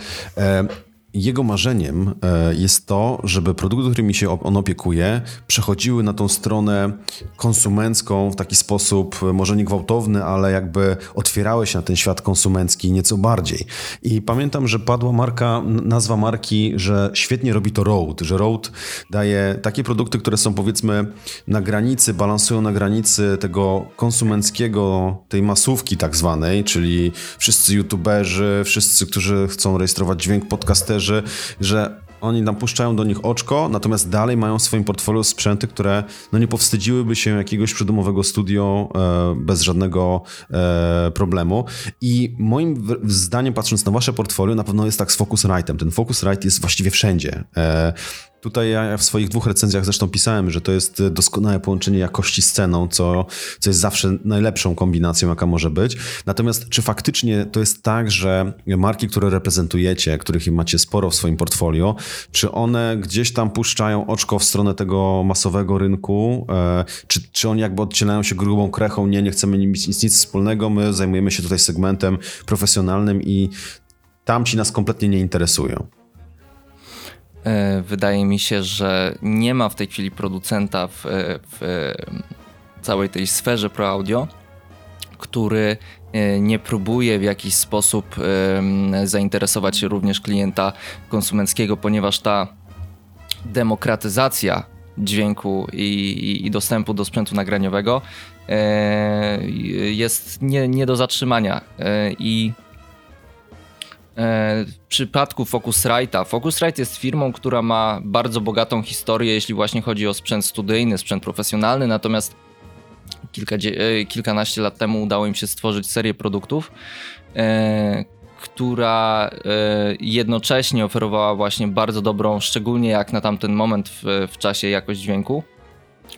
jego marzeniem e, jest to, żeby produkty, którymi się on opiekuje, przechodziły na tą stronę konsumencką w taki sposób, e, może nie gwałtowny, ale jakby otwierały się na ten świat konsumencki nieco bardziej. I pamiętam, że padła marka, nazwa marki, że świetnie robi to Rode, że Rode daje takie produkty, które są powiedzmy na granicy, balansują na granicy tego konsumenckiego, tej masówki tak zwanej, czyli wszyscy youtuberzy, wszyscy, którzy chcą rejestrować dźwięk, podcasterzy, że, że oni nam puszczają do nich oczko, natomiast dalej mają w swoim portfolio sprzęty, które no nie powstydziłyby się jakiegoś przydomowego studio e, bez żadnego e, problemu. I moim zdaniem, patrząc na wasze portfolio, na pewno jest tak z Focusrite'em. Ten Focusrite jest właściwie wszędzie. E, Tutaj ja w swoich dwóch recenzjach zresztą pisałem, że to jest doskonałe połączenie jakości z ceną, co, co jest zawsze najlepszą kombinacją, jaka może być. Natomiast czy faktycznie to jest tak, że marki, które reprezentujecie, których macie sporo w swoim portfolio, czy one gdzieś tam puszczają oczko w stronę tego masowego rynku? E, czy, czy oni jakby odcielają się grubą krechą? Nie, nie chcemy mieć nic, nic wspólnego, my zajmujemy się tutaj segmentem profesjonalnym i tamci nas kompletnie nie interesują. E, wydaje mi się, że nie ma w tej chwili producenta w, w całej tej sferze pro audio, który e, nie próbuje w jakiś sposób zainteresować również klienta konsumenckiego, ponieważ ta demokratyzacja dźwięku i, i, dostępu do sprzętu nagraniowego e, jest nie, nie do zatrzymania. I w przypadku Focusrite'a, Focusrite jest firmą, która ma bardzo bogatą historię, jeśli właśnie chodzi o sprzęt studyjny, sprzęt profesjonalny, natomiast e, kilkanaście lat temu udało im się stworzyć serię produktów, e, która e, jednocześnie oferowała właśnie bardzo dobrą, szczególnie jak na tamten moment w, w czasie jakość dźwięku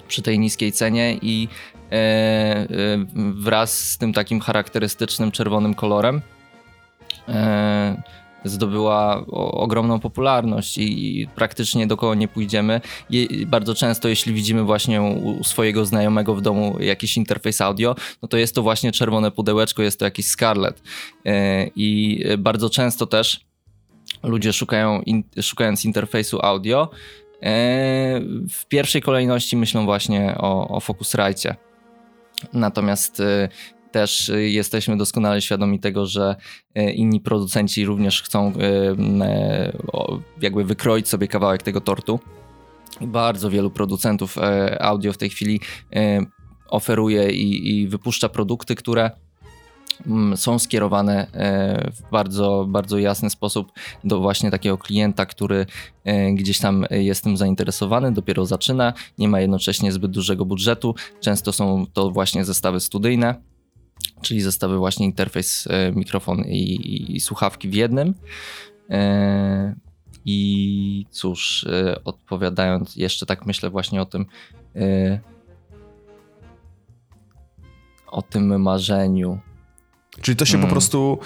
przy tej niskiej cenie i e, e, wraz z tym takim charakterystycznym czerwonym kolorem. e, zdobyła ogromną popularność i, praktycznie do nie pójdziemy. Bardzo często, jeśli widzimy właśnie u, swojego znajomego w domu jakiś interfejs audio, no to jest to właśnie czerwone pudełeczko, jest to jakiś Scarlett. E, I bardzo często też ludzie szukają, szukając interfejsu audio, e, w pierwszej kolejności myślą właśnie o, o Focusrite. Natomiast e, też y, jesteśmy doskonale świadomi tego, że y, inni producenci również chcą y, jakby wykroić sobie kawałek tego tortu. Bardzo wielu producentów e, audio w tej chwili oferuje i, i wypuszcza produkty, które mm, są skierowane e, w bardzo, bardzo jasny sposób do właśnie takiego klienta, który e, gdzieś tam jest tym zainteresowany, dopiero zaczyna, nie ma jednocześnie zbyt dużego budżetu. Często są to właśnie zestawy studyjne czyli zestawy właśnie interfejs, e, mikrofon i, i słuchawki w jednym. E, I cóż, e, odpowiadając jeszcze tak myślę właśnie o tym o tym marzeniu. Czyli to się hmm. po prostu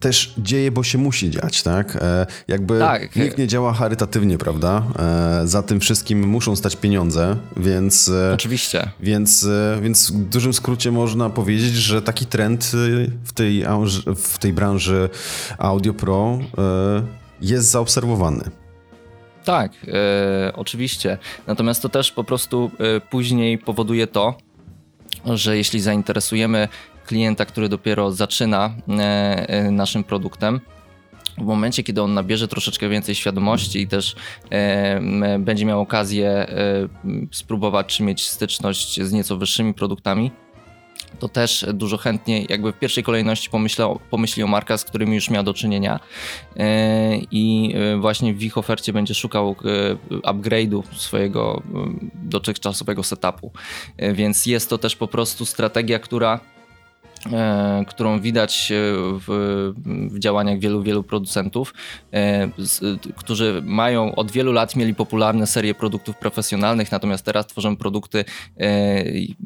też dzieje, bo się musi dziać, tak? E, jakby tak. nikt nie działa charytatywnie, prawda? E, za tym wszystkim muszą stać pieniądze, więc... E, Oczywiście. Więc, więc w dużym skrócie można powiedzieć, że taki trend w tej, w tej branży Audio Pro jest zaobserwowany. Tak, e, oczywiście. Natomiast to też po prostu e, później powoduje to, że jeśli zainteresujemy klienta, który dopiero zaczyna e, e, naszym produktem, w momencie, kiedy on nabierze troszeczkę więcej świadomości i też e, będzie miał okazję e, spróbować czy mieć styczność z nieco wyższymi produktami, to też dużo chętnie, jakby w pierwszej kolejności pomyślał, pomyśli o markach, z którymi już miał do czynienia e, i e, właśnie w ich ofercie będzie szukał upgrade'u swojego dotychczasowego setupu. Więc jest to też po prostu strategia, która którą widać e, w, w, działaniach wielu, wielu producentów, e, którzy mają od wielu lat mieli popularne serie produktów profesjonalnych, natomiast teraz tworzą produkty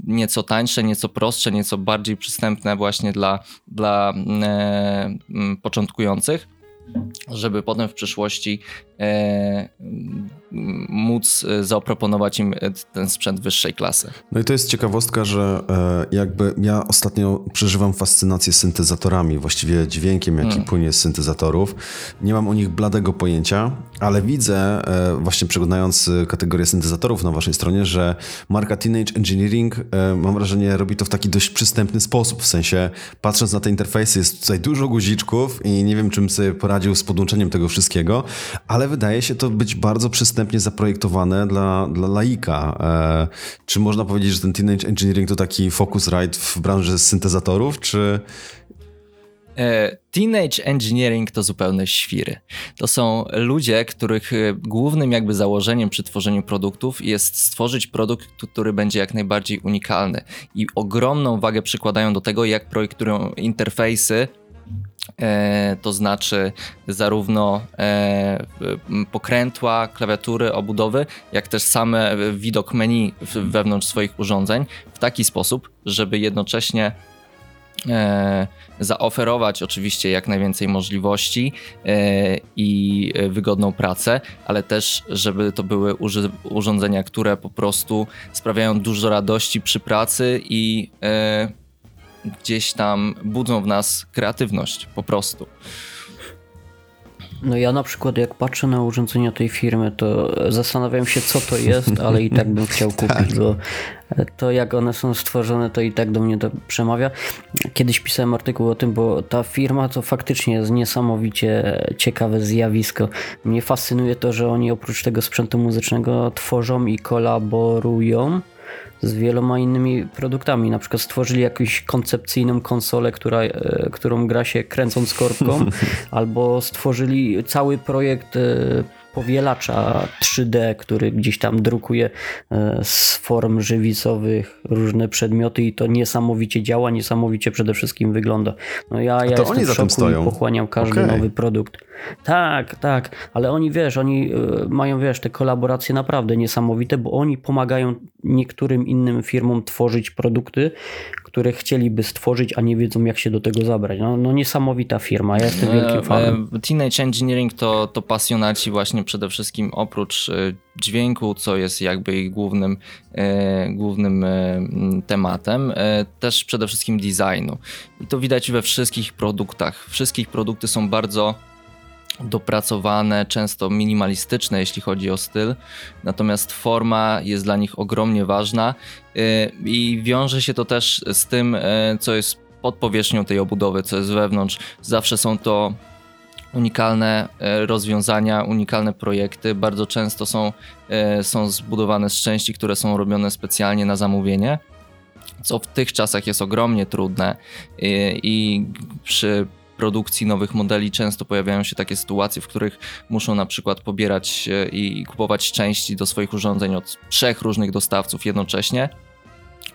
nieco tańsze, nieco prostsze, nieco bardziej przystępne właśnie dla, dla początkujących żeby potem w przyszłości e, móc e, zaproponować im e, ten sprzęt wyższej klasy. No i to jest ciekawostka, że e, jakby ja ostatnio przeżywam fascynację syntezatorami, właściwie dźwiękiem, jaki hmm. płynie z syntezatorów. Nie mam o nich bladego pojęcia, ale widzę, e, właśnie przeglądając kategorię syntezatorów na waszej stronie, że marka Teenage Engineering, e, mam wrażenie, robi to w taki dość przystępny sposób, w sensie patrząc na te interfejsy, jest tutaj dużo guziczków i nie wiem, czym sobie poradził z podłączeniem tego wszystkiego, ale wydaje się to być bardzo przystępnie zaprojektowane dla, dla laika. E, czy można powiedzieć, że ten Teenage Engineering to taki Focusrite w branży syntezatorów, czy... E, teenage Engineering to zupełne świry. To są ludzie, których e, głównym jakby założeniem przy tworzeniu produktów jest stworzyć produkt, który będzie jak najbardziej unikalny i ogromną wagę przykładają do tego, jak projektują interfejsy to znaczy zarówno e, pokrętła, klawiatury, obudowy, jak też same widok menu wewnątrz swoich urządzeń w taki sposób, żeby jednocześnie e, zaoferować oczywiście jak najwięcej możliwości i wygodną pracę, ale też, żeby to były urządzenia, które po prostu sprawiają dużo radości przy pracy i gdzieś tam budzą w nas kreatywność po prostu. No ja na przykład jak patrzę na urządzenia tej firmy, to zastanawiam się co to jest, ale i tak bym chciał kupić, tak. bo to jak one są stworzone, to i tak do mnie to przemawia. Kiedyś pisałem artykuł o tym, bo ta firma to faktycznie jest niesamowicie ciekawe zjawisko. Mnie fascynuje to, że oni oprócz tego sprzętu muzycznego tworzą i kolaborują z wieloma innymi produktami. Na przykład stworzyli jakąś koncepcyjną konsolę, która, e, którą gra się kręcąc korbką, albo stworzyli cały projekt e, powielacza 3D, który gdzieś tam drukuje e, z form żywicowych różne przedmioty i to niesamowicie działa, niesamowicie przede wszystkim wygląda. No ja, ja jestem w szoku i pochłaniam każdy okay. nowy produkt. Tak, tak, ale oni wiesz, oni e, mają wiesz, te kolaboracje naprawdę niesamowite, bo oni pomagają niektórym innym firmom tworzyć produkty, które chcieliby stworzyć, a nie wiedzą jak się do tego zabrać. No, no niesamowita firma, ja jestem wielkim e, fanem. Teenage Engineering to, to pasjonaci właśnie przede wszystkim oprócz e, dźwięku, co jest jakby ich głównym, e, głównym tematem, też przede wszystkim designu. I to widać we wszystkich produktach. Wszystkich produkty są bardzo dopracowane, często minimalistyczne, jeśli chodzi o styl. Natomiast forma jest dla nich ogromnie ważna y, i wiąże się to też z tym, y, co jest pod powierzchnią tej obudowy, co jest wewnątrz. Zawsze są to unikalne y, rozwiązania, unikalne projekty. Bardzo często są, są zbudowane z części, które są robione specjalnie na zamówienie, co w tych czasach jest ogromnie trudne i przy produkcji nowych modeli często pojawiają się takie sytuacje, w których muszą na przykład pobierać i kupować części do swoich urządzeń od trzech różnych dostawców jednocześnie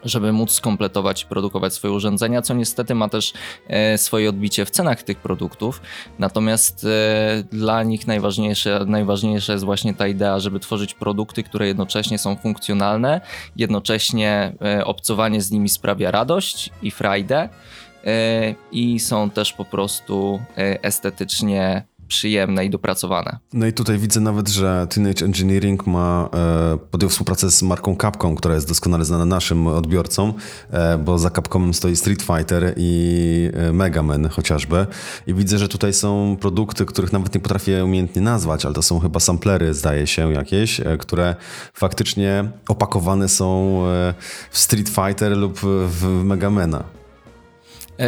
żeby móc skompletować i produkować swoje urządzenia, co niestety ma też e, swoje odbicie w cenach tych produktów. Natomiast e, dla nich najważniejsze, najważniejsza jest właśnie ta idea, żeby tworzyć produkty, które jednocześnie są funkcjonalne, jednocześnie e, obcowanie z nimi sprawia radość i frajdę E, i są też po prostu e, estetycznie przyjemne i dopracowane. No i tutaj widzę nawet, że Teenage Engineering ma e, podjął współpracę z marką Capcom, która jest doskonale znana naszym odbiorcom, e, bo za Capcomem stoi Street Fighter i e, Mega Man chociażby. I widzę, że tutaj są produkty, których nawet nie potrafię umiejętnie nazwać, ale to są chyba samplery, zdaje się, jakieś, e, które faktycznie opakowane są e, w Street Fighter lub w Megamena. E,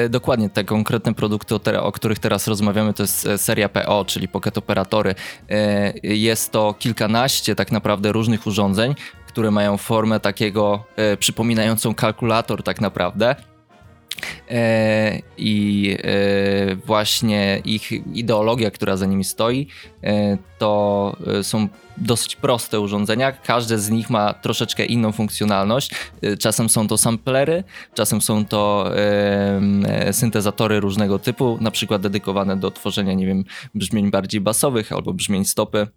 dokładnie, te konkretne produkty, o, których teraz rozmawiamy, to jest e, seria PO, czyli Pocket Operatory. E, jest to kilkanaście tak naprawdę różnych urządzeń, które mają formę takiego przypominającą kalkulator tak naprawdę. I właśnie ich ideologia, która za nimi stoi, to są dosyć proste urządzenia. Każde z nich ma troszeczkę inną funkcjonalność. Czasem są to samplery, czasem są to e, syntezatory różnego typu, na przykład dedykowane do tworzenia, nie wiem, brzmień bardziej basowych albo brzmień stopy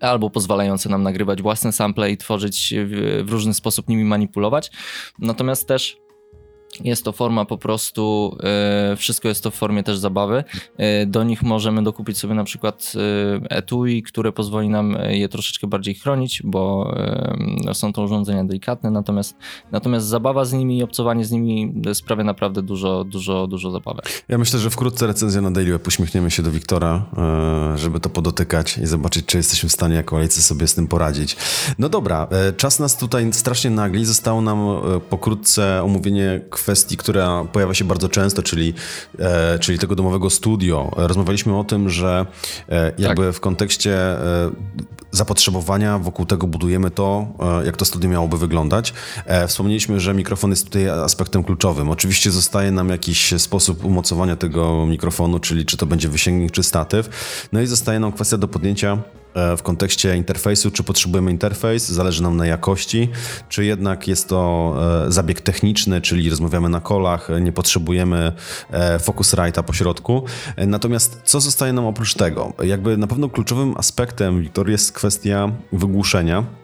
albo pozwalające nam nagrywać własne sample i tworzyć w różny sposób nimi manipulować. Natomiast też jest to forma po prostu, e, wszystko jest to w formie też zabawy. E, do nich możemy dokupić sobie na przykład e, etui, które pozwoli nam je troszeczkę bardziej chronić, bo są to urządzenia delikatne, natomiast, natomiast zabawa z nimi i obcowanie z nimi sprawia naprawdę dużo, dużo, dużo zabawy. Ja myślę, że wkrótce recenzja na Daily Web uśmiechniemy się do Wiktora, żeby to podotykać i zobaczyć, czy jesteśmy w stanie jako lejcy sobie z tym poradzić. No dobra, czas nas tutaj strasznie nagli. Zostało nam pokrótce omówienie kwestii, która pojawia się bardzo często, czyli, e, czyli tego domowego studio. Rozmawialiśmy o tym, że e, jakby tak. w kontekście e, zapotrzebowania wokół tego budujemy to, e, jak to studio miałoby wyglądać. E, wspomnieliśmy, że mikrofon jest tutaj aspektem kluczowym. Oczywiście zostaje nam jakiś sposób umocowania tego mikrofonu, czyli czy to będzie wysięgnik, czy statyw. No i zostaje nam kwestia do podjęcia w kontekście interfejsu, czy potrzebujemy interfejs, zależy nam na jakości, czy jednak jest to e, zabieg techniczny, czyli rozmawiamy na kolach, nie potrzebujemy e, Focusrite'a po środku. Natomiast co zostaje nam oprócz tego? Jakby na pewno kluczowym aspektem, Wiktor, jest kwestia wygłuszenia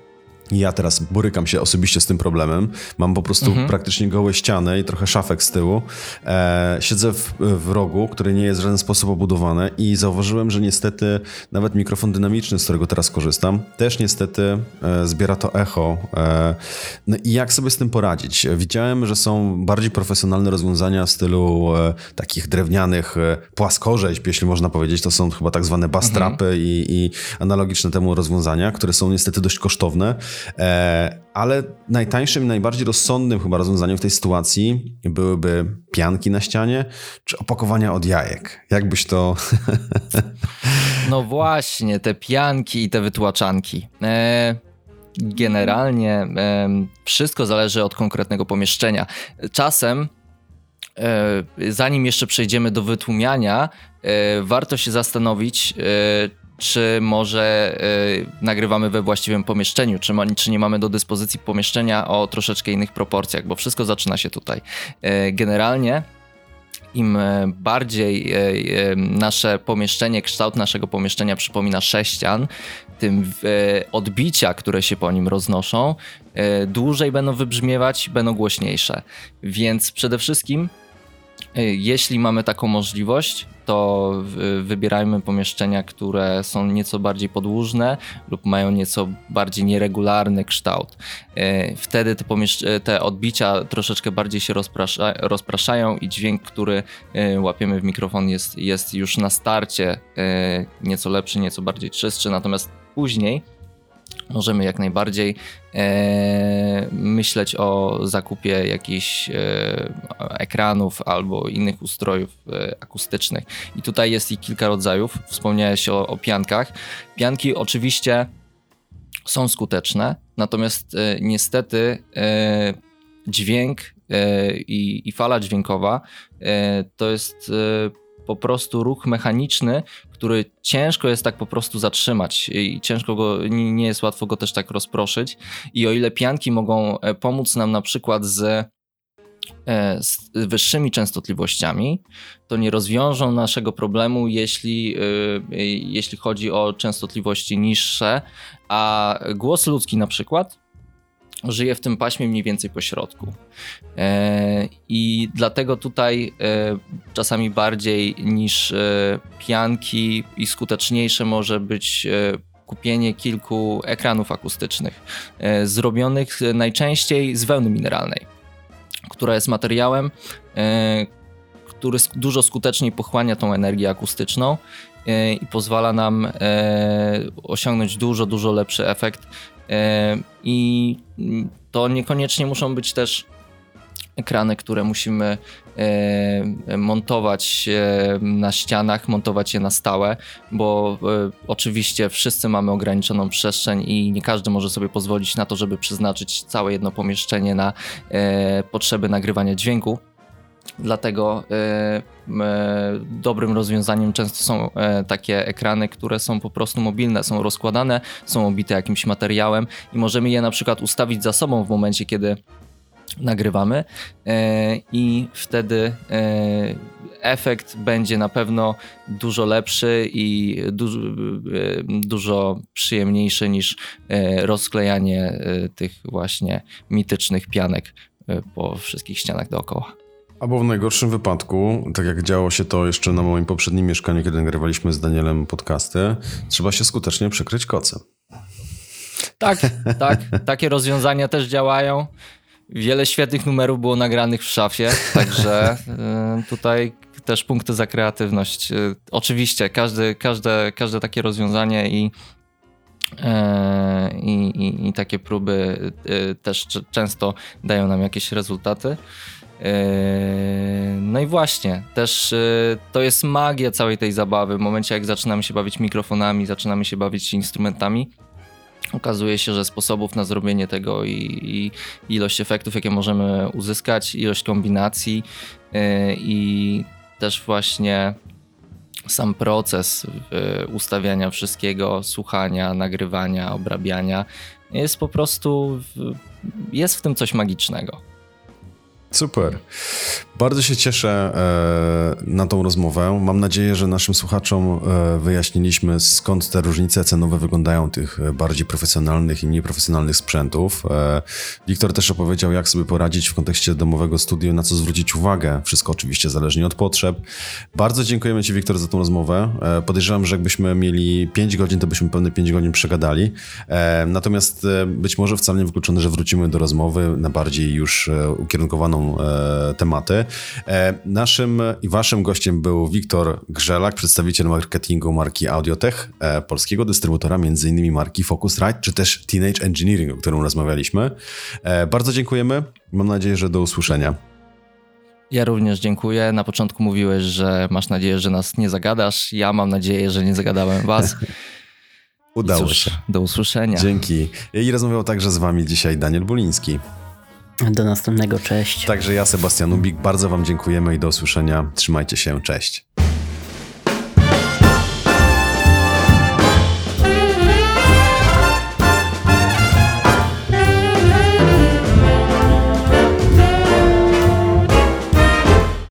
ja teraz borykam się osobiście z tym problemem. Mam po prostu mhm. praktycznie gołe ściany i trochę szafek z tyłu. E, siedzę w, w, rogu, który nie jest w żaden sposób obudowany i zauważyłem, że niestety nawet mikrofon dynamiczny, z którego teraz korzystam, też niestety e, zbiera to echo. E, no i jak sobie z tym poradzić? Widziałem, że są bardziej profesjonalne rozwiązania w stylu e, takich drewnianych e, płaskorzeźb, jeśli można powiedzieć. To są chyba tak zwane bastrapy mhm. i, i analogiczne temu rozwiązania, które są niestety dość kosztowne. E, ale najtańszym najbardziej rozsądnym chyba rozwiązaniem w tej sytuacji byłyby pianki na ścianie czy opakowania od jajek. Jakbyś to... No właśnie, te pianki i te wytłaczanki. E, generalnie wszystko zależy od konkretnego pomieszczenia. Czasem zanim jeszcze przejdziemy do wytłumiania, warto się zastanowić, czy może y, nagrywamy we właściwym pomieszczeniu, czy, ma, czy nie mamy do dyspozycji pomieszczenia o troszeczkę innych proporcjach, bo wszystko zaczyna się tutaj. Y, generalnie im e, bardziej y, nasze pomieszczenie, kształt naszego pomieszczenia przypomina sześcian, tym odbicia, które się po nim roznoszą, dłużej będą wybrzmiewać, będą głośniejsze. Więc przede wszystkim, jeśli mamy taką możliwość, to wybierajmy pomieszczenia, które są nieco bardziej podłużne lub mają nieco bardziej nieregularny kształt. E, wtedy te, e, te odbicia troszeczkę bardziej się rozprasza rozpraszają i dźwięk, który e, łapiemy w mikrofon jest, jest już na starcie nieco lepszy, nieco bardziej czystszy, natomiast później możemy jak najbardziej e, myśleć o zakupie jakichś e, ekranów albo innych ustrojów e, akustycznych. I tutaj jest ich kilka rodzajów. Wspomniałeś o, o piankach. Pianki oczywiście są skuteczne, natomiast e, niestety e, dźwięk e, i, i, fala dźwiękowa to jest po prostu ruch mechaniczny, który ciężko jest tak po prostu zatrzymać i ciężko go, nie jest łatwo go też tak rozproszyć. I o ile pianki mogą e, pomóc nam na przykład z e, z wyższymi częstotliwościami, to nie rozwiążą naszego problemu, jeśli, e, jeśli chodzi o częstotliwości niższe, a głos ludzki na przykład żyje w tym paśmie mniej więcej po środku. E, I dlatego tutaj e, czasami bardziej niż e, pianki i skuteczniejsze może być kupienie kilku ekranów akustycznych, zrobionych najczęściej z wełny mineralnej, która jest materiałem, który dużo skuteczniej pochłania tą energię akustyczną i pozwala nam osiągnąć dużo, dużo lepszy efekt I to niekoniecznie muszą być też ekrany, które musimy e, montować e, na ścianach, montować je na stałe, bo oczywiście wszyscy mamy ograniczoną przestrzeń i nie każdy może sobie pozwolić na to, żeby przeznaczyć całe jedno pomieszczenie na potrzeby nagrywania dźwięku. Dlatego e, e, dobrym rozwiązaniem często są e, takie ekrany, które są po prostu mobilne, są rozkładane, są obite jakimś materiałem i możemy je na przykład ustawić za sobą w momencie, kiedy nagrywamy i wtedy efekt będzie na pewno dużo lepszy i dużo, dużo przyjemniejszy niż rozklejanie tych właśnie mitycznych pianek po wszystkich ścianach dookoła. Albo w najgorszym wypadku, tak jak działo się to jeszcze na moim poprzednim mieszkaniu, kiedy nagrywaliśmy z Danielem podcasty, trzeba się skutecznie przykryć kocem. Tak, tak. Takie rozwiązania też działają. Wiele świetnych numerów było nagranych w szafie, także y, tutaj też punkty za kreatywność. Y, oczywiście, każdy, każde, każde takie rozwiązanie i, y, i, i, i takie próby też często dają nam jakieś rezultaty. Eee, no i właśnie, też e, to jest magia całej tej zabawy. W momencie, jak zaczynamy się bawić mikrofonami, zaczynamy się bawić instrumentami, okazuje się, że sposobów na zrobienie tego i, i ilość efektów, jakie możemy uzyskać, ilość kombinacji e, i też właśnie sam proces ustawiania wszystkiego, słuchania, nagrywania, obrabiania jest po prostu, jest w tym coś magicznego. Super. Bardzo się cieszę e, na tą rozmowę. Mam nadzieję, że naszym słuchaczom e, wyjaśniliśmy, skąd te różnice cenowe wyglądają tych e, bardziej profesjonalnych i mniej profesjonalnych sprzętów. Wiktor też opowiedział, jak sobie poradzić w kontekście domowego studium, na co zwrócić uwagę. Wszystko oczywiście zależnie od potrzeb. Bardzo dziękujemy Ci, Wiktor, za tą rozmowę. Podejrzewam, że jakbyśmy mieli 5 godzin, to byśmy pewne 5 godzin przegadali. Natomiast być może wcale nie wykluczone, że wrócimy do rozmowy na bardziej już e, e, tematy. E, naszym i waszym gościem był Wiktor Grzelak, przedstawiciel marketingu marki Audiotech, e, polskiego dystrybutora m.in. marki Focusrite, czy też Teenage Engineering, o którym rozmawialiśmy. E, bardzo dziękujemy. Mam nadzieję, że do usłyszenia. Ja również dziękuję. Na początku mówiłeś, że masz nadzieję, że nas nie zagadasz. Ja mam nadzieję, że nie zagadałem was. Udało Cóż, się. Do usłyszenia. Dzięki. I rozmawiał także z wami dzisiaj Daniel Buliński. Do następnego, cześć. Także ja, Sebastian Ubik, bardzo wam dziękujemy i do usłyszenia. Trzymajcie się, cześć.